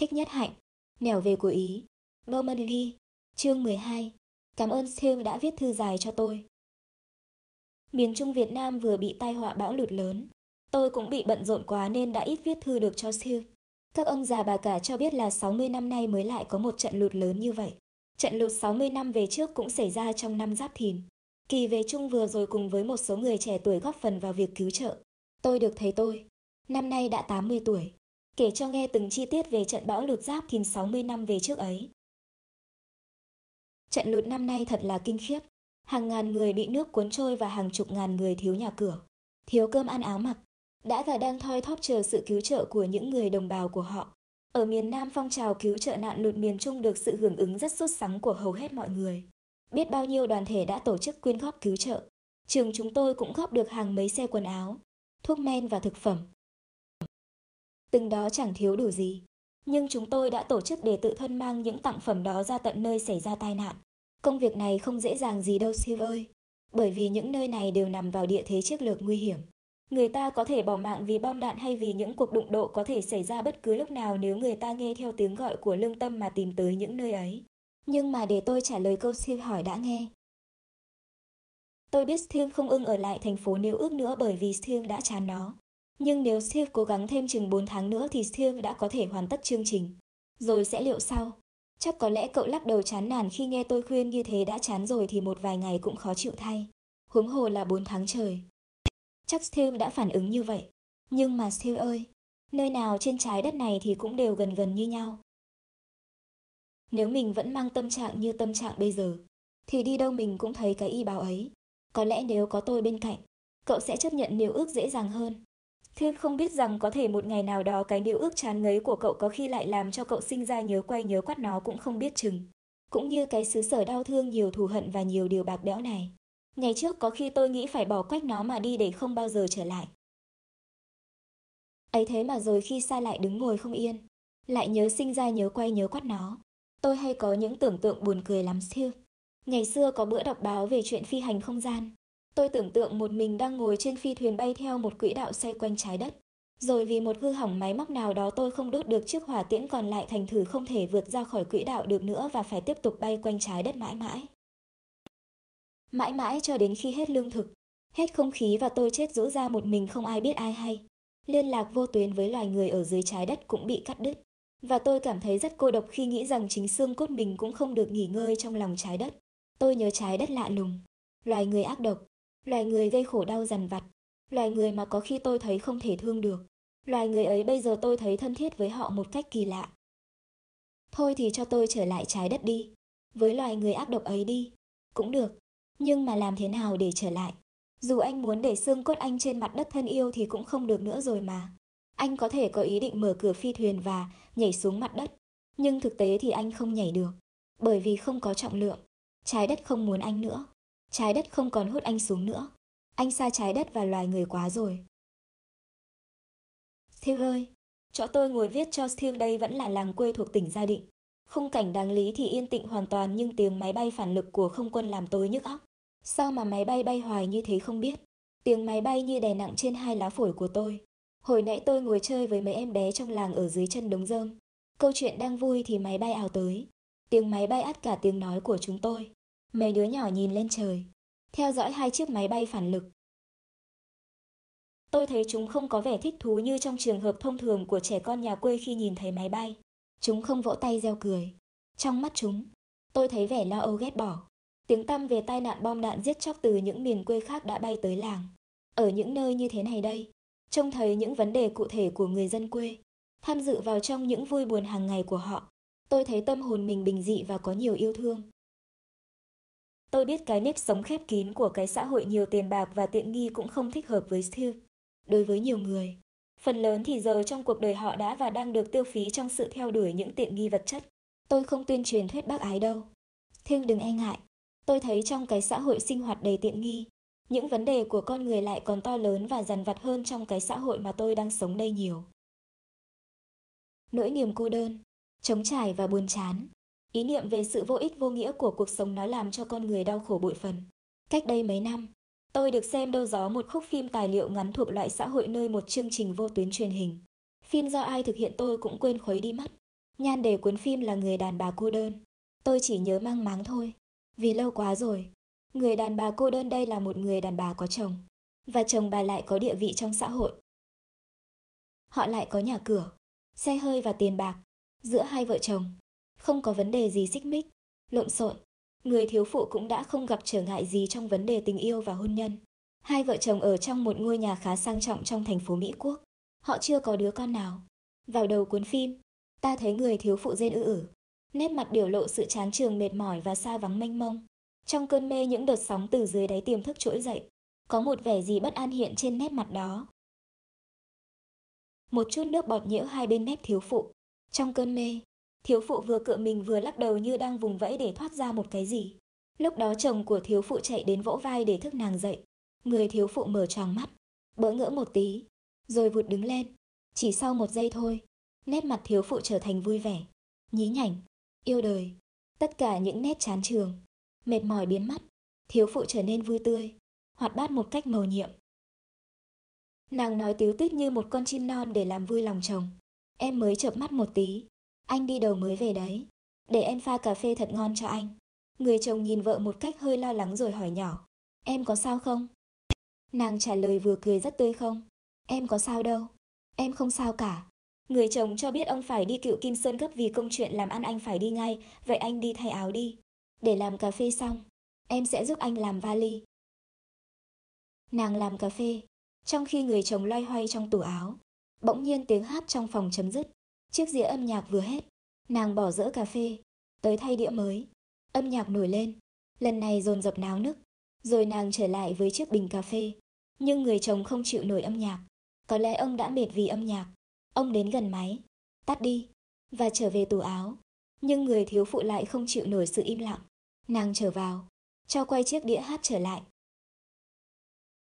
Thích nhất hạnh, nẻo về của Ý, Normandy, chương 12. Cảm ơn Siêu đã viết thư dài cho tôi. Miền Trung Việt Nam vừa bị tai họa bão lụt lớn. Tôi cũng bị bận rộn quá nên đã ít viết thư được cho Siêu. Các ông già bà cả cho biết là 60 năm nay mới lại có một trận lụt lớn như vậy. Trận lụt 60 năm về trước cũng xảy ra trong năm Giáp Thìn. Kỳ về Trung vừa rồi cùng với một số người trẻ tuổi góp phần vào việc cứu trợ. Tôi được thấy tôi. Năm nay đã 80 tuổi kể cho nghe từng chi tiết về trận bão lụt giáp thìn 60 năm về trước ấy. Trận lụt năm nay thật là kinh khiếp. Hàng ngàn người bị nước cuốn trôi và hàng chục ngàn người thiếu nhà cửa, thiếu cơm ăn áo mặc, đã và đang thoi thóp chờ sự cứu trợ của những người đồng bào của họ. Ở miền Nam phong trào cứu trợ nạn lụt miền Trung được sự hưởng ứng rất sốt sắng của hầu hết mọi người. Biết bao nhiêu đoàn thể đã tổ chức quyên góp cứu trợ. Trường chúng tôi cũng góp được hàng mấy xe quần áo, thuốc men và thực phẩm, từng đó chẳng thiếu đủ gì. Nhưng chúng tôi đã tổ chức để tự thân mang những tặng phẩm đó ra tận nơi xảy ra tai nạn. Công việc này không dễ dàng gì đâu siêu ơi, bởi vì những nơi này đều nằm vào địa thế chiến lược nguy hiểm. Người ta có thể bỏ mạng vì bom đạn hay vì những cuộc đụng độ có thể xảy ra bất cứ lúc nào nếu người ta nghe theo tiếng gọi của lương tâm mà tìm tới những nơi ấy. Nhưng mà để tôi trả lời câu siêu hỏi đã nghe. Tôi biết Steve không ưng ở lại thành phố nếu ước nữa bởi vì Steve đã chán nó. Nhưng nếu Steve cố gắng thêm chừng 4 tháng nữa thì Steve đã có thể hoàn tất chương trình. Rồi sẽ liệu sau? Chắc có lẽ cậu lắc đầu chán nản khi nghe tôi khuyên như thế đã chán rồi thì một vài ngày cũng khó chịu thay. Huống hồ là 4 tháng trời. Chắc Steve đã phản ứng như vậy. Nhưng mà Steve ơi, nơi nào trên trái đất này thì cũng đều gần gần như nhau. Nếu mình vẫn mang tâm trạng như tâm trạng bây giờ, thì đi đâu mình cũng thấy cái y báo ấy. Có lẽ nếu có tôi bên cạnh, cậu sẽ chấp nhận điều ước dễ dàng hơn. Thêm không biết rằng có thể một ngày nào đó cái điều ước chán ngấy của cậu có khi lại làm cho cậu sinh ra nhớ quay nhớ quắt nó cũng không biết chừng. Cũng như cái xứ sở đau thương nhiều thù hận và nhiều điều bạc bẽo này. Ngày trước có khi tôi nghĩ phải bỏ quách nó mà đi để không bao giờ trở lại. Ấy thế mà rồi khi xa lại đứng ngồi không yên, lại nhớ sinh ra nhớ quay nhớ quắt nó. Tôi hay có những tưởng tượng buồn cười lắm siêu. Ngày xưa có bữa đọc báo về chuyện phi hành không gian, Tôi tưởng tượng một mình đang ngồi trên phi thuyền bay theo một quỹ đạo xoay quanh trái đất. Rồi vì một hư hỏng máy móc nào đó tôi không đốt được chiếc hỏa tiễn còn lại thành thử không thể vượt ra khỏi quỹ đạo được nữa và phải tiếp tục bay quanh trái đất mãi mãi. Mãi mãi cho đến khi hết lương thực, hết không khí và tôi chết rũ ra một mình không ai biết ai hay. Liên lạc vô tuyến với loài người ở dưới trái đất cũng bị cắt đứt. Và tôi cảm thấy rất cô độc khi nghĩ rằng chính xương cốt mình cũng không được nghỉ ngơi trong lòng trái đất. Tôi nhớ trái đất lạ lùng, loài người ác độc, loài người gây khổ đau dằn vặt, loài người mà có khi tôi thấy không thể thương được. Loài người ấy bây giờ tôi thấy thân thiết với họ một cách kỳ lạ. Thôi thì cho tôi trở lại trái đất đi, với loài người ác độc ấy đi. Cũng được, nhưng mà làm thế nào để trở lại? Dù anh muốn để xương cốt anh trên mặt đất thân yêu thì cũng không được nữa rồi mà. Anh có thể có ý định mở cửa phi thuyền và nhảy xuống mặt đất, nhưng thực tế thì anh không nhảy được, bởi vì không có trọng lượng. Trái đất không muốn anh nữa. Trái đất không còn hút anh xuống nữa. Anh xa trái đất và loài người quá rồi. Thiêu ơi, chỗ tôi ngồi viết cho Thiêu đây vẫn là làng quê thuộc tỉnh Gia Định. Khung cảnh đáng lý thì yên tĩnh hoàn toàn nhưng tiếng máy bay phản lực của không quân làm tôi nhức óc. Sao mà máy bay bay hoài như thế không biết. Tiếng máy bay như đè nặng trên hai lá phổi của tôi. Hồi nãy tôi ngồi chơi với mấy em bé trong làng ở dưới chân đống rơm. Câu chuyện đang vui thì máy bay ảo tới. Tiếng máy bay át cả tiếng nói của chúng tôi. Mấy đứa nhỏ nhìn lên trời, theo dõi hai chiếc máy bay phản lực. Tôi thấy chúng không có vẻ thích thú như trong trường hợp thông thường của trẻ con nhà quê khi nhìn thấy máy bay. Chúng không vỗ tay reo cười. Trong mắt chúng, tôi thấy vẻ lo âu ghét bỏ. Tiếng tăm về tai nạn bom đạn giết chóc từ những miền quê khác đã bay tới làng. Ở những nơi như thế này đây, trông thấy những vấn đề cụ thể của người dân quê, tham dự vào trong những vui buồn hàng ngày của họ. Tôi thấy tâm hồn mình bình dị và có nhiều yêu thương. Tôi biết cái nếp sống khép kín của cái xã hội nhiều tiền bạc và tiện nghi cũng không thích hợp với Steve. Đối với nhiều người, phần lớn thì giờ trong cuộc đời họ đã và đang được tiêu phí trong sự theo đuổi những tiện nghi vật chất. Tôi không tuyên truyền thuyết bác ái đâu. Thương đừng e ngại. Tôi thấy trong cái xã hội sinh hoạt đầy tiện nghi, những vấn đề của con người lại còn to lớn và dằn vặt hơn trong cái xã hội mà tôi đang sống đây nhiều. Nỗi niềm cô đơn, trống trải và buồn chán, Ý niệm về sự vô ích vô nghĩa của cuộc sống nó làm cho con người đau khổ bội phần. Cách đây mấy năm, tôi được xem đâu gió một khúc phim tài liệu ngắn thuộc loại xã hội nơi một chương trình vô tuyến truyền hình. Phim do ai thực hiện tôi cũng quên khuấy đi mất. Nhan đề cuốn phim là người đàn bà cô đơn. Tôi chỉ nhớ mang máng thôi, vì lâu quá rồi. Người đàn bà cô đơn đây là một người đàn bà có chồng, và chồng bà lại có địa vị trong xã hội. Họ lại có nhà cửa, xe hơi và tiền bạc. Giữa hai vợ chồng, không có vấn đề gì xích mích, lộn xộn. Người thiếu phụ cũng đã không gặp trở ngại gì trong vấn đề tình yêu và hôn nhân. Hai vợ chồng ở trong một ngôi nhà khá sang trọng trong thành phố Mỹ Quốc. Họ chưa có đứa con nào. Vào đầu cuốn phim, ta thấy người thiếu phụ rên ư ử. Nét mặt biểu lộ sự chán trường mệt mỏi và xa vắng mênh mông. Trong cơn mê những đợt sóng từ dưới đáy tiềm thức trỗi dậy. Có một vẻ gì bất an hiện trên nét mặt đó. Một chút nước bọt nhiễu hai bên mép thiếu phụ. Trong cơn mê, thiếu phụ vừa cựa mình vừa lắc đầu như đang vùng vẫy để thoát ra một cái gì. Lúc đó chồng của thiếu phụ chạy đến vỗ vai để thức nàng dậy. Người thiếu phụ mở tròn mắt, bỡ ngỡ một tí, rồi vụt đứng lên. Chỉ sau một giây thôi, nét mặt thiếu phụ trở thành vui vẻ, nhí nhảnh, yêu đời. Tất cả những nét chán trường, mệt mỏi biến mất, thiếu phụ trở nên vui tươi, hoạt bát một cách mầu nhiệm. Nàng nói tiếu tít như một con chim non để làm vui lòng chồng. Em mới chợp mắt một tí, anh đi đầu mới về đấy. Để em pha cà phê thật ngon cho anh. Người chồng nhìn vợ một cách hơi lo lắng rồi hỏi nhỏ. Em có sao không? Nàng trả lời vừa cười rất tươi không. Em có sao đâu. Em không sao cả. Người chồng cho biết ông phải đi cựu Kim Sơn gấp vì công chuyện làm ăn anh phải đi ngay, vậy anh đi thay áo đi. Để làm cà phê xong, em sẽ giúp anh làm vali. Nàng làm cà phê, trong khi người chồng loay hoay trong tủ áo. Bỗng nhiên tiếng hát trong phòng chấm dứt. Chiếc dĩa âm nhạc vừa hết, nàng bỏ dỡ cà phê, tới thay đĩa mới. Âm nhạc nổi lên, lần này dồn dập náo nức. Rồi nàng trở lại với chiếc bình cà phê. Nhưng người chồng không chịu nổi âm nhạc. Có lẽ ông đã mệt vì âm nhạc. Ông đến gần máy, tắt đi, và trở về tủ áo. Nhưng người thiếu phụ lại không chịu nổi sự im lặng. Nàng trở vào, cho quay chiếc đĩa hát trở lại.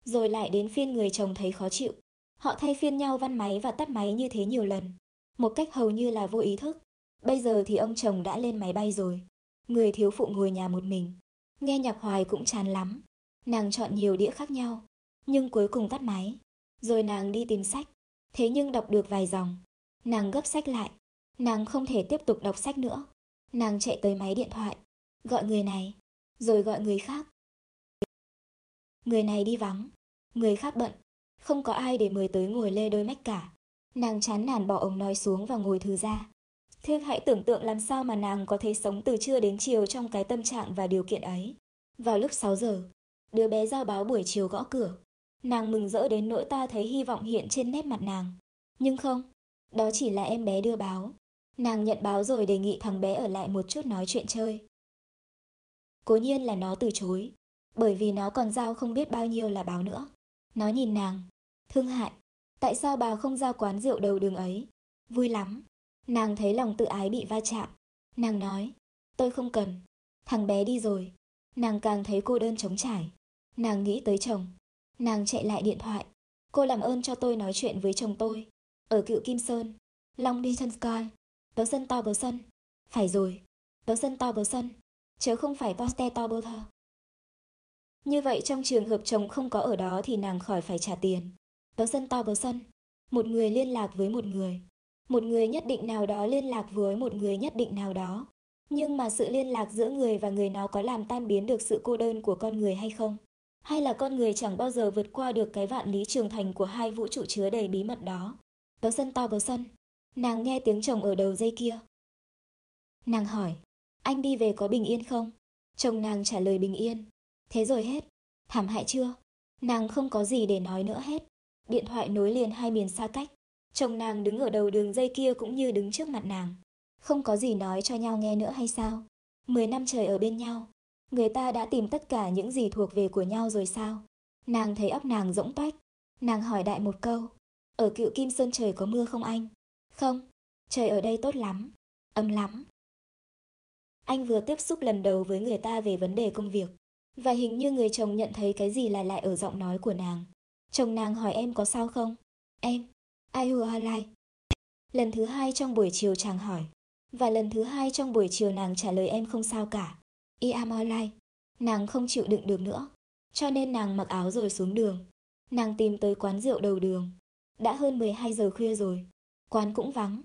Rồi lại đến phiên người chồng thấy khó chịu. Họ thay phiên nhau văn máy và tắt máy như thế nhiều lần, một cách hầu như là vô ý thức. Bây giờ thì ông chồng đã lên máy bay rồi. Người thiếu phụ ngồi nhà một mình. Nghe nhạc hoài cũng chán lắm. Nàng chọn nhiều đĩa khác nhau, nhưng cuối cùng tắt máy. Rồi nàng đi tìm sách. Thế nhưng đọc được vài dòng. Nàng gấp sách lại. Nàng không thể tiếp tục đọc sách nữa. Nàng chạy tới máy điện thoại. Gọi người này. Rồi gọi người khác. Người này đi vắng. Người khác bận. Không có ai để mời tới ngồi lê đôi mách cả. Nàng chán nản bỏ ống nói xuống và ngồi thư ra. Thế hãy tưởng tượng làm sao mà nàng có thể sống từ trưa đến chiều trong cái tâm trạng và điều kiện ấy. Vào lúc 6 giờ, đứa bé giao báo buổi chiều gõ cửa. Nàng mừng rỡ đến nỗi ta thấy hy vọng hiện trên nét mặt nàng. Nhưng không, đó chỉ là em bé đưa báo. Nàng nhận báo rồi đề nghị thằng bé ở lại một chút nói chuyện chơi. Cố nhiên là nó từ chối, bởi vì nó còn giao không biết bao nhiêu là báo nữa. Nó nhìn nàng, thương hại, tại sao bà không ra quán rượu đầu đường ấy? Vui lắm. Nàng thấy lòng tự ái bị va chạm. Nàng nói, tôi không cần. Thằng bé đi rồi. Nàng càng thấy cô đơn trống trải. Nàng nghĩ tới chồng. Nàng chạy lại điện thoại. Cô làm ơn cho tôi nói chuyện với chồng tôi. Ở cựu Kim Sơn. Long đi chân Sky. Tớ sân to bờ sân. Phải rồi. Tớ sân to bờ sân. Chớ không phải poste to bơ thơ. Như vậy trong trường hợp chồng không có ở đó thì nàng khỏi phải trả tiền. Tớ sân to bờ sân. Một người liên lạc với một người. Một người nhất định nào đó liên lạc với một người nhất định nào đó. Nhưng mà sự liên lạc giữa người và người nó có làm tan biến được sự cô đơn của con người hay không? Hay là con người chẳng bao giờ vượt qua được cái vạn lý trường thành của hai vũ trụ chứa đầy bí mật đó? Bớ sân to bớ sân. Nàng nghe tiếng chồng ở đầu dây kia. Nàng hỏi, anh đi về có bình yên không? Chồng nàng trả lời bình yên. Thế rồi hết. Thảm hại chưa? Nàng không có gì để nói nữa hết. Điện thoại nối liền hai miền xa cách. Chồng nàng đứng ở đầu đường dây kia cũng như đứng trước mặt nàng. Không có gì nói cho nhau nghe nữa hay sao? Mười năm trời ở bên nhau, người ta đã tìm tất cả những gì thuộc về của nhau rồi sao? Nàng thấy óc nàng rỗng toách. Nàng hỏi đại một câu. Ở cựu Kim Sơn trời có mưa không anh? Không, trời ở đây tốt lắm, ấm lắm. Anh vừa tiếp xúc lần đầu với người ta về vấn đề công việc. Và hình như người chồng nhận thấy cái gì là lại ở giọng nói của nàng. Chồng nàng hỏi em có sao không? Em, ai who like. Lần thứ hai trong buổi chiều chàng hỏi. Và lần thứ hai trong buổi chiều nàng trả lời em không sao cả. I am online. Nàng không chịu đựng được nữa. Cho nên nàng mặc áo rồi xuống đường. Nàng tìm tới quán rượu đầu đường. Đã hơn 12 giờ khuya rồi. Quán cũng vắng.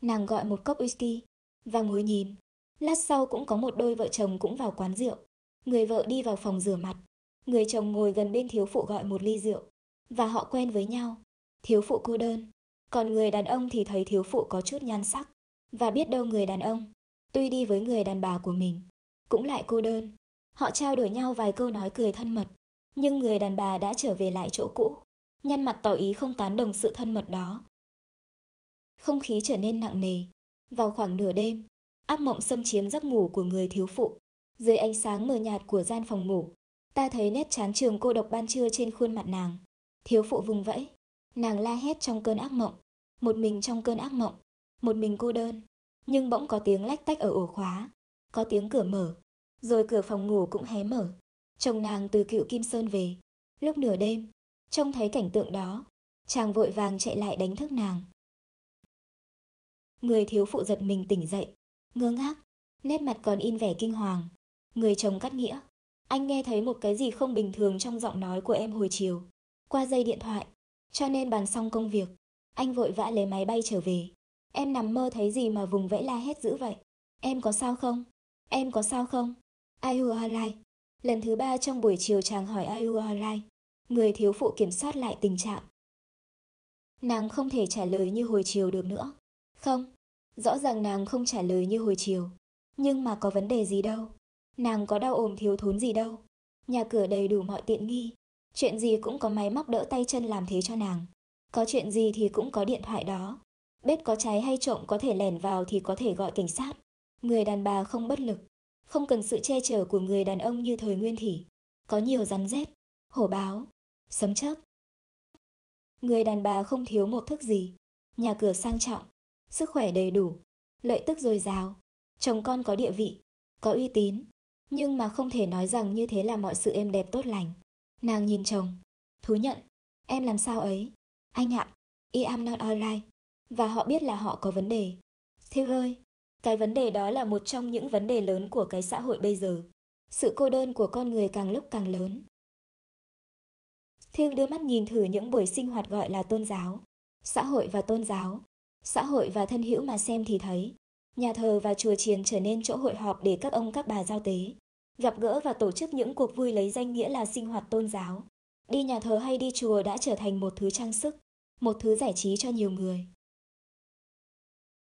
Nàng gọi một cốc whisky và ngồi nhìn. Lát sau cũng có một đôi vợ chồng cũng vào quán rượu. Người vợ đi vào phòng rửa mặt. Người chồng ngồi gần bên thiếu phụ gọi một ly rượu. Và họ quen với nhau. Thiếu phụ cô đơn. Còn người đàn ông thì thấy thiếu phụ có chút nhan sắc. Và biết đâu người đàn ông, tuy đi với người đàn bà của mình, cũng lại cô đơn. Họ trao đổi nhau vài câu nói cười thân mật. Nhưng người đàn bà đã trở về lại chỗ cũ. Nhăn mặt tỏ ý không tán đồng sự thân mật đó. Không khí trở nên nặng nề. Vào khoảng nửa đêm, ác mộng xâm chiếm giấc ngủ của người thiếu phụ. Dưới ánh sáng mờ nhạt của gian phòng ngủ, ta thấy nét chán trường cô độc ban trưa trên khuôn mặt nàng. Thiếu phụ vùng vẫy, nàng la hét trong cơn ác mộng, một mình trong cơn ác mộng, một mình cô đơn. Nhưng bỗng có tiếng lách tách ở ổ khóa, có tiếng cửa mở, rồi cửa phòng ngủ cũng hé mở. Chồng nàng từ cựu Kim Sơn về, lúc nửa đêm, trông thấy cảnh tượng đó, chàng vội vàng chạy lại đánh thức nàng. Người thiếu phụ giật mình tỉnh dậy, ngơ ngác, nét mặt còn in vẻ kinh hoàng. Người chồng cắt nghĩa, anh nghe thấy một cái gì không bình thường trong giọng nói của em hồi chiều, qua dây điện thoại, cho nên bàn xong công việc, anh vội vã lấy máy bay trở về. Em nằm mơ thấy gì mà vùng vẫy la hét dữ vậy? Em có sao không? Em có sao không? Are you? Lần thứ ba trong buổi chiều chàng hỏi Are you? Người thiếu phụ kiểm soát lại tình trạng. Nàng không thể trả lời như hồi chiều được nữa. Không, rõ ràng nàng không trả lời như hồi chiều. Nhưng mà có vấn đề gì đâu. Nàng có đau ồm thiếu thốn gì đâu. Nhà cửa đầy đủ mọi tiện nghi. Chuyện gì cũng có máy móc đỡ tay chân làm thế cho nàng. Có chuyện gì thì cũng có điện thoại đó. Bếp có cháy hay trộm có thể lẻn vào thì có thể gọi cảnh sát. Người đàn bà không bất lực. Không cần sự che chở của người đàn ông như thời nguyên thủy. Có nhiều rắn rết, hổ báo, sấm chớp. Người đàn bà không thiếu một thức gì. Nhà cửa sang trọng, sức khỏe đầy đủ, lợi tức dồi dào, chồng con có địa vị, có uy tín, nhưng mà không thể nói rằng như thế là mọi sự êm đẹp tốt lành. Nàng nhìn chồng, thú nhận, em làm sao ấy? Anh ạ, I am not alright. Và họ biết là họ có vấn đề. Thiêu ơi, cái vấn đề đó là một trong những vấn đề lớn của cái xã hội bây giờ. Sự cô đơn của con người càng lúc càng lớn. Thiêu đưa mắt nhìn thử những buổi sinh hoạt gọi là tôn giáo, xã hội và tôn giáo, xã hội và thân hữu mà xem thì thấy. Nhà thờ và chùa chiền trở nên chỗ hội họp để các ông các bà giao tế, gặp gỡ và tổ chức những cuộc vui lấy danh nghĩa là sinh hoạt tôn giáo. Đi nhà thờ hay đi chùa đã trở thành một thứ trang sức, một thứ giải trí cho nhiều người.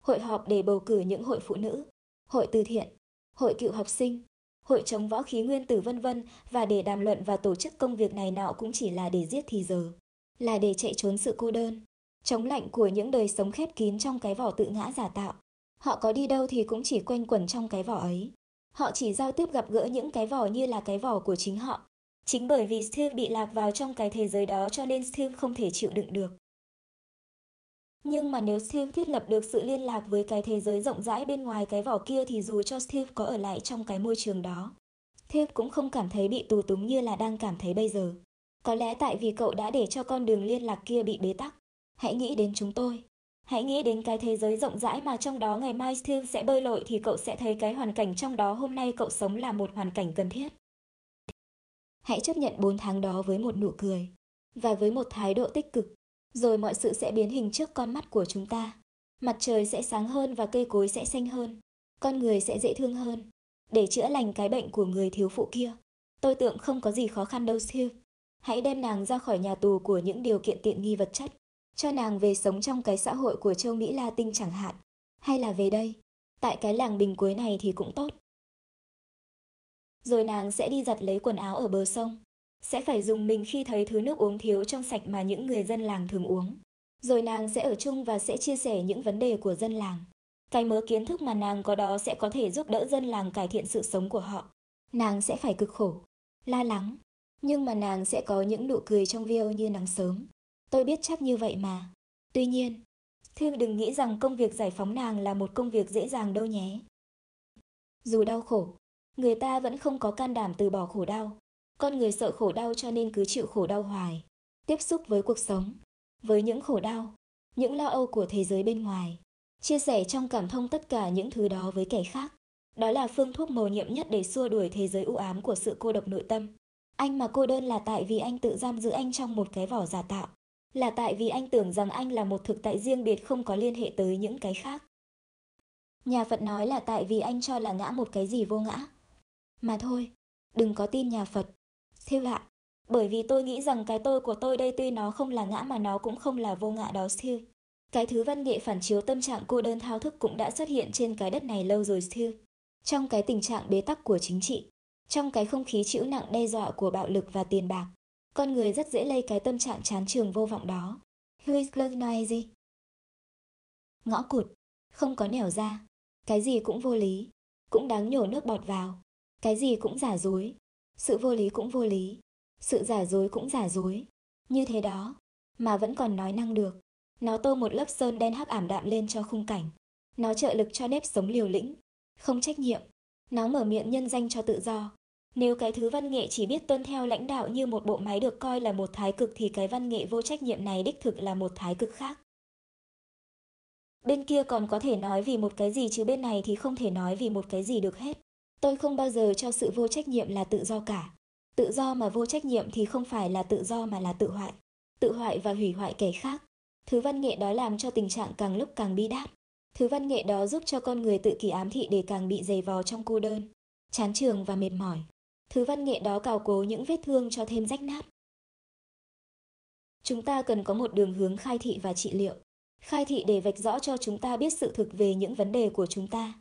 Hội họp để bầu cử những hội phụ nữ, hội từ thiện, hội cựu học sinh, hội chống võ khí nguyên tử vân vân và để đàm luận và tổ chức công việc này nọ cũng chỉ là để giết thì giờ, là để chạy trốn sự cô đơn, chống lạnh của những đời sống khép kín trong cái vỏ tự ngã giả tạo. Họ có đi đâu thì cũng chỉ quanh quẩn trong cái vỏ ấy. Họ chỉ giao tiếp gặp gỡ những cái vỏ như là cái vỏ của chính họ. Chính bởi vì Steve bị lạc vào trong cái thế giới đó cho nên Steve không thể chịu đựng được. Nhưng mà nếu Steve thiết lập được sự liên lạc với cái thế giới rộng rãi bên ngoài cái vỏ kia thì dù cho Steve có ở lại trong cái môi trường đó, Steve cũng không cảm thấy bị tù túng như là đang cảm thấy bây giờ. Có lẽ tại vì cậu đã để cho con đường liên lạc kia bị bế tắc. Hãy nghĩ đến chúng tôi. Hãy nghĩ đến cái thế giới rộng rãi mà trong đó ngày mai Steve sẽ bơi lội thì cậu sẽ thấy cái hoàn cảnh trong đó hôm nay cậu sống là một hoàn cảnh cần thiết. Hãy chấp nhận 4 tháng đó với một nụ cười và với một thái độ tích cực, rồi mọi sự sẽ biến hình trước con mắt của chúng ta. Mặt trời sẽ sáng hơn và cây cối sẽ xanh hơn, con người sẽ dễ thương hơn. Để chữa lành cái bệnh của người thiếu phụ kia, tôi tưởng không có gì khó khăn đâu Steve. Hãy đem nàng ra khỏi nhà tù của những điều kiện tiện nghi vật chất cho nàng về sống trong cái xã hội của châu Mỹ Latin chẳng hạn, hay là về đây, tại cái làng bình cuối này thì cũng tốt. Rồi nàng sẽ đi giặt lấy quần áo ở bờ sông, sẽ phải dùng mình khi thấy thứ nước uống thiếu trong sạch mà những người dân làng thường uống. Rồi nàng sẽ ở chung và sẽ chia sẻ những vấn đề của dân làng. Cái mớ kiến thức mà nàng có đó sẽ có thể giúp đỡ dân làng cải thiện sự sống của họ. Nàng sẽ phải cực khổ, la lắng, nhưng mà nàng sẽ có những nụ cười trong veo như nắng sớm. Tôi biết chắc như vậy mà. Tuy nhiên, Thương đừng nghĩ rằng công việc giải phóng nàng là một công việc dễ dàng đâu nhé. Dù đau khổ, người ta vẫn không có can đảm từ bỏ khổ đau. Con người sợ khổ đau cho nên cứ chịu khổ đau hoài. Tiếp xúc với cuộc sống, với những khổ đau, những lo âu của thế giới bên ngoài. Chia sẻ trong cảm thông tất cả những thứ đó với kẻ khác. Đó là phương thuốc mầu nhiệm nhất để xua đuổi thế giới u ám của sự cô độc nội tâm. Anh mà cô đơn là tại vì anh tự giam giữ anh trong một cái vỏ giả tạo là tại vì anh tưởng rằng anh là một thực tại riêng biệt không có liên hệ tới những cái khác. Nhà Phật nói là tại vì anh cho là ngã một cái gì vô ngã. Mà thôi, đừng có tin nhà Phật. Siêu lạ, bởi vì tôi nghĩ rằng cái tôi của tôi đây tuy nó không là ngã mà nó cũng không là vô ngã đó siêu. Cái thứ văn nghệ phản chiếu tâm trạng cô đơn thao thức cũng đã xuất hiện trên cái đất này lâu rồi siêu. Trong cái tình trạng bế tắc của chính trị, trong cái không khí chịu nặng đe dọa của bạo lực và tiền bạc, con người rất dễ lây cái tâm trạng chán trường vô vọng đó. Louis nói gì? Ngõ cụt, không có nẻo ra, cái gì cũng vô lý, cũng đáng nhổ nước bọt vào, cái gì cũng giả dối, sự vô lý cũng vô lý, sự giả dối cũng giả dối. Như thế đó, mà vẫn còn nói năng được. Nó tô một lớp sơn đen hắc ảm đạm lên cho khung cảnh. Nó trợ lực cho nếp sống liều lĩnh, không trách nhiệm. Nó mở miệng nhân danh cho tự do. Nếu cái thứ văn nghệ chỉ biết tuân theo lãnh đạo như một bộ máy được coi là một thái cực thì cái văn nghệ vô trách nhiệm này đích thực là một thái cực khác. Bên kia còn có thể nói vì một cái gì chứ bên này thì không thể nói vì một cái gì được hết. Tôi không bao giờ cho sự vô trách nhiệm là tự do cả. Tự do mà vô trách nhiệm thì không phải là tự do mà là tự hoại. Tự hoại và hủy hoại kẻ khác. Thứ văn nghệ đó làm cho tình trạng càng lúc càng bi đát. Thứ văn nghệ đó giúp cho con người tự kỳ ám thị để càng bị dày vò trong cô đơn, chán trường và mệt mỏi. Thứ văn nghệ đó cào cố những vết thương cho thêm rách nát. Chúng ta cần có một đường hướng khai thị và trị liệu. Khai thị để vạch rõ cho chúng ta biết sự thực về những vấn đề của chúng ta.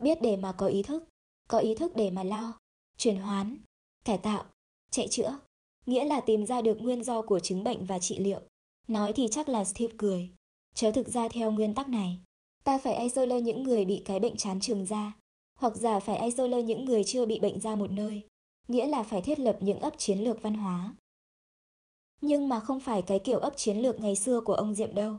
Biết để mà có ý thức. Có ý thức để mà lo. Chuyển hoán. Cải tạo. Chạy chữa. Nghĩa là tìm ra được nguyên do của chứng bệnh và trị liệu. Nói thì chắc là Steve cười. Chớ thực ra theo nguyên tắc này. Ta phải isolate những người bị cái bệnh chán trường ra. Hoặc giả phải isolate những người chưa bị bệnh ra một nơi. Nghĩa là phải thiết lập những ấp chiến lược văn hóa. Nhưng mà không phải cái kiểu ấp chiến lược ngày xưa của ông Diệm đâu.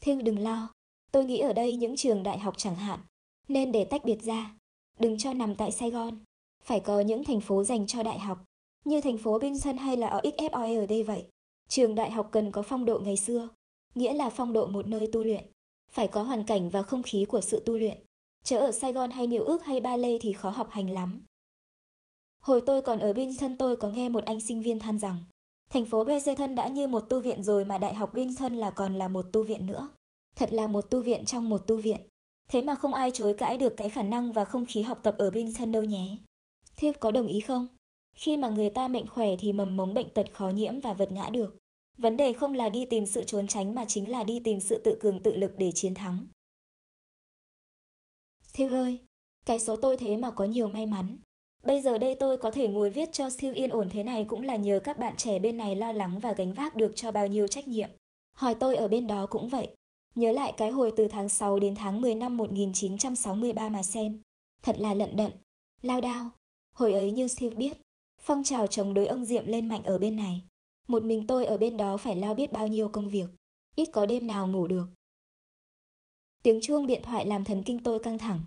Thinh đừng lo, tôi nghĩ ở đây những trường đại học chẳng hạn, nên để tách biệt ra, đừng cho nằm tại Sài Gòn. Phải có những thành phố dành cho đại học, như thành phố Binson hay là ở XFOE ở đây vậy. Trường đại học cần có phong độ ngày xưa, nghĩa là phong độ một nơi tu luyện. Phải có hoàn cảnh và không khí của sự tu luyện. Chớ ở Sài Gòn hay New ước hay Ba Lê thì khó học hành lắm. Hồi tôi còn ở Binson tôi có nghe một anh sinh viên than rằng Thành phố Bezeton đã như một tu viện rồi mà Đại học binh thân là còn là một tu viện nữa. Thật là một tu viện trong một tu viện. Thế mà không ai chối cãi được cái khả năng và không khí học tập ở binh thân đâu nhé. Thiếp có đồng ý không? Khi mà người ta mệnh khỏe thì mầm mống bệnh tật khó nhiễm và vật ngã được. Vấn đề không là đi tìm sự trốn tránh mà chính là đi tìm sự tự cường tự lực để chiến thắng. Thiêu ơi, cái số tôi thế mà có nhiều may mắn. Bây giờ đây tôi có thể ngồi viết cho siêu yên ổn thế này cũng là nhờ các bạn trẻ bên này lo lắng và gánh vác được cho bao nhiêu trách nhiệm. Hỏi tôi ở bên đó cũng vậy. Nhớ lại cái hồi từ tháng 6 đến tháng 10 năm 1963 mà xem. Thật là lận đận, lao đao. Hồi ấy như siêu biết, phong trào chống đối ông Diệm lên mạnh ở bên này. Một mình tôi ở bên đó phải lo biết bao nhiêu công việc. Ít có đêm nào ngủ được. Tiếng chuông điện thoại làm thần kinh tôi căng thẳng.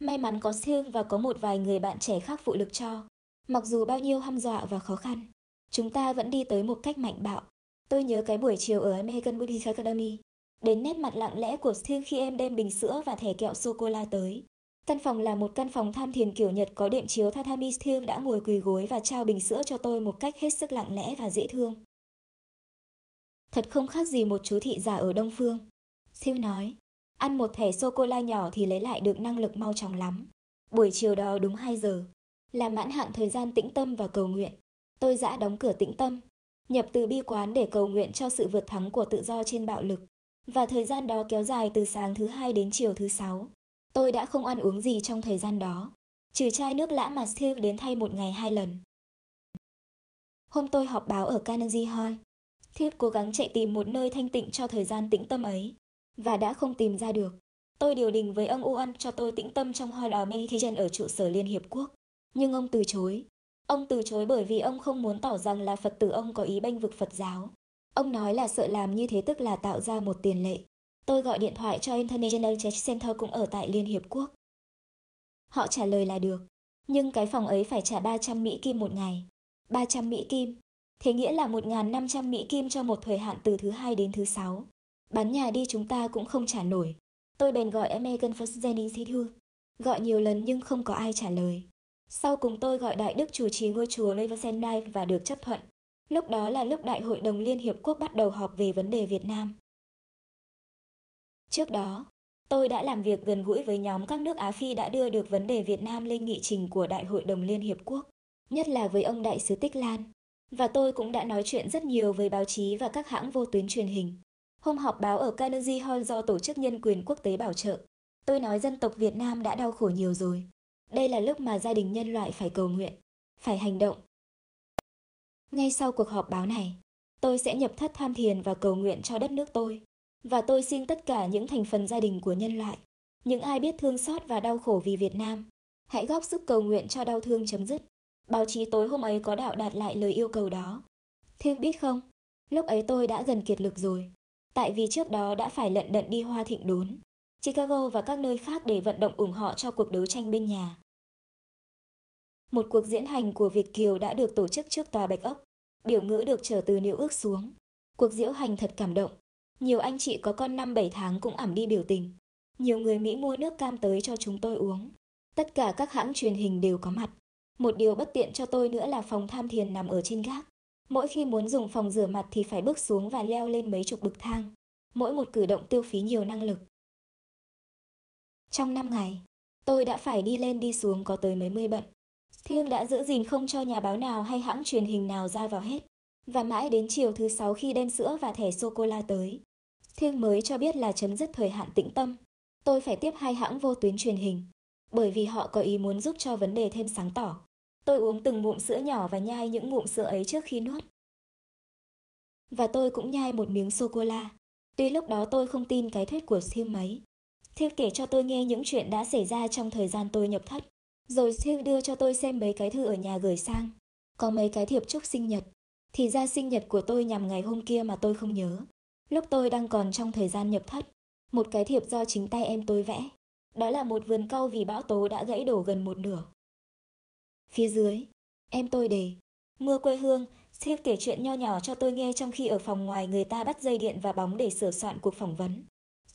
May mắn có Sương và có một vài người bạn trẻ khác phụ lực cho. Mặc dù bao nhiêu hăm dọa và khó khăn, chúng ta vẫn đi tới một cách mạnh bạo. Tôi nhớ cái buổi chiều ở American Buddhist Academy. Đến nét mặt lặng lẽ của Sương khi em đem bình sữa và thẻ kẹo sô-cô-la tới. Căn phòng là một căn phòng tham thiền kiểu Nhật có đệm chiếu tatami Sương đã ngồi quỳ gối và trao bình sữa cho tôi một cách hết sức lặng lẽ và dễ thương. Thật không khác gì một chú thị giả ở Đông Phương. Steve nói, Ăn một thẻ sô-cô-la nhỏ thì lấy lại được năng lực mau chóng lắm. Buổi chiều đó đúng 2 giờ, là mãn hạn thời gian tĩnh tâm và cầu nguyện. Tôi dã đóng cửa tĩnh tâm, nhập từ bi quán để cầu nguyện cho sự vượt thắng của tự do trên bạo lực. Và thời gian đó kéo dài từ sáng thứ hai đến chiều thứ sáu. Tôi đã không ăn uống gì trong thời gian đó, trừ chai nước lã mà Steve đến thay một ngày hai lần. Hôm tôi họp báo ở Carnegie Hall, Thiếp cố gắng chạy tìm một nơi thanh tịnh cho thời gian tĩnh tâm ấy và đã không tìm ra được. Tôi điều đình với ông Uan cho tôi tĩnh tâm trong hall of meditation ở trụ sở Liên Hiệp Quốc. Nhưng ông từ chối. Ông từ chối bởi vì ông không muốn tỏ rằng là Phật tử ông có ý bênh vực Phật giáo. Ông nói là sợ làm như thế tức là tạo ra một tiền lệ. Tôi gọi điện thoại cho International Church Center cũng ở tại Liên Hiệp Quốc. Họ trả lời là được, nhưng cái phòng ấy phải trả 300 Mỹ Kim một ngày. 300 Mỹ Kim, thế nghĩa là 1.500 Mỹ Kim cho một thời hạn từ thứ hai đến thứ sáu. Bán nhà đi chúng ta cũng không trả nổi. Tôi bèn gọi American First Jennings Thi Thư. Gọi nhiều lần nhưng không có ai trả lời. Sau cùng tôi gọi Đại Đức chủ trì ngôi chùa Leversendive và được chấp thuận. Lúc đó là lúc Đại hội đồng Liên Hiệp Quốc bắt đầu họp về vấn đề Việt Nam. Trước đó, Tôi đã làm việc gần gũi với nhóm các nước Á Phi đã đưa được vấn đề Việt Nam lên nghị trình của Đại hội đồng Liên Hiệp Quốc, nhất là với ông Đại sứ Tích Lan. Và tôi cũng đã nói chuyện rất nhiều với báo chí và các hãng vô tuyến truyền hình. Hôm họp báo ở Carnegie Hall do Tổ chức Nhân quyền Quốc tế bảo trợ, tôi nói dân tộc Việt Nam đã đau khổ nhiều rồi. Đây là lúc mà gia đình nhân loại phải cầu nguyện, phải hành động. Ngay sau cuộc họp báo này, tôi sẽ nhập thất tham thiền và cầu nguyện cho đất nước tôi. Và tôi xin tất cả những thành phần gia đình của nhân loại, những ai biết thương xót và đau khổ vì Việt Nam, hãy góp sức cầu nguyện cho đau thương chấm dứt. Báo chí tối hôm ấy có đạo đạt lại lời yêu cầu đó. Thiên biết không, lúc ấy tôi đã gần kiệt lực rồi. Tại vì trước đó đã phải lận đận đi hoa thịnh đốn, Chicago và các nơi khác để vận động ủng hộ cho cuộc đấu tranh bên nhà. Một cuộc diễn hành của Việt Kiều đã được tổ chức trước tòa Bạch Ốc. Biểu ngữ được trở từ Niệu ước xuống. Cuộc diễu hành thật cảm động. Nhiều anh chị có con năm bảy tháng cũng ẩm đi biểu tình. Nhiều người Mỹ mua nước cam tới cho chúng tôi uống. Tất cả các hãng truyền hình đều có mặt. Một điều bất tiện cho tôi nữa là phòng tham thiền nằm ở trên gác. Mỗi khi muốn dùng phòng rửa mặt thì phải bước xuống và leo lên mấy chục bậc thang. Mỗi một cử động tiêu phí nhiều năng lực. Trong năm ngày, tôi đã phải đi lên đi xuống có tới mấy mươi bận. Thiêng đã giữ gìn không cho nhà báo nào hay hãng truyền hình nào ra vào hết. Và mãi đến chiều thứ sáu khi đem sữa và thẻ sô-cô-la tới, Thiêng mới cho biết là chấm dứt thời hạn tĩnh tâm. Tôi phải tiếp hai hãng vô tuyến truyền hình, bởi vì họ có ý muốn giúp cho vấn đề thêm sáng tỏ. Tôi uống từng ngụm sữa nhỏ và nhai những ngụm sữa ấy trước khi nuốt. Và tôi cũng nhai một miếng sô-cô-la. Tuy lúc đó tôi không tin cái thuyết của Siêu mấy. Thiêu kể cho tôi nghe những chuyện đã xảy ra trong thời gian tôi nhập thất. Rồi Siêu đưa cho tôi xem mấy cái thư ở nhà gửi sang. Có mấy cái thiệp chúc sinh nhật. Thì ra sinh nhật của tôi nhằm ngày hôm kia mà tôi không nhớ. Lúc tôi đang còn trong thời gian nhập thất, một cái thiệp do chính tay em tôi vẽ. Đó là một vườn cau vì bão tố đã gãy đổ gần một nửa. Phía dưới, em tôi đề, mưa quê hương, Thiếp kể chuyện nho nhỏ cho tôi nghe trong khi ở phòng ngoài người ta bắt dây điện và bóng để sửa soạn cuộc phỏng vấn.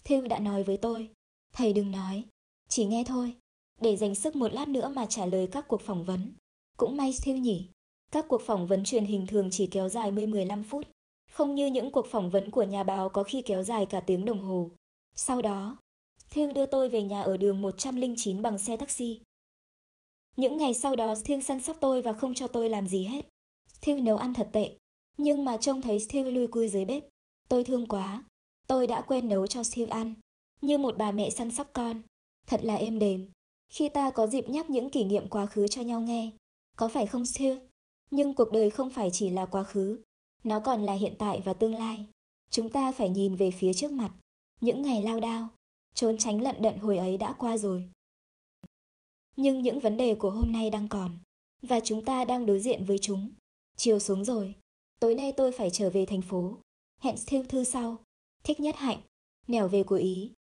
Thiêu đã nói với tôi, thầy đừng nói, chỉ nghe thôi, để dành sức một lát nữa mà trả lời các cuộc phỏng vấn. Cũng may Thiêu nhỉ, các cuộc phỏng vấn truyền hình thường chỉ kéo dài 10-15 phút, không như những cuộc phỏng vấn của nhà báo có khi kéo dài cả tiếng đồng hồ. Sau đó, Thiêu đưa tôi về nhà ở đường 109 bằng xe taxi. Những ngày sau đó Thiêng săn sóc tôi và không cho tôi làm gì hết. Thiêng nấu ăn thật tệ, nhưng mà trông thấy Thiêng lui cui dưới bếp. Tôi thương quá, tôi đã quên nấu cho Thiêng ăn, như một bà mẹ săn sóc con. Thật là êm đềm, khi ta có dịp nhắc những kỷ niệm quá khứ cho nhau nghe. Có phải không Thiêng? Nhưng cuộc đời không phải chỉ là quá khứ, nó còn là hiện tại và tương lai. Chúng ta phải nhìn về phía trước mặt. Những ngày lao đao, trốn tránh lận đận hồi ấy đã qua rồi. Nhưng những vấn đề của hôm nay đang còn, và chúng ta đang đối diện với chúng. Chiều xuống rồi, tối nay tôi phải trở về thành phố. Hẹn thiêu thư sau. Thích nhất hạnh, nẻo về của Ý.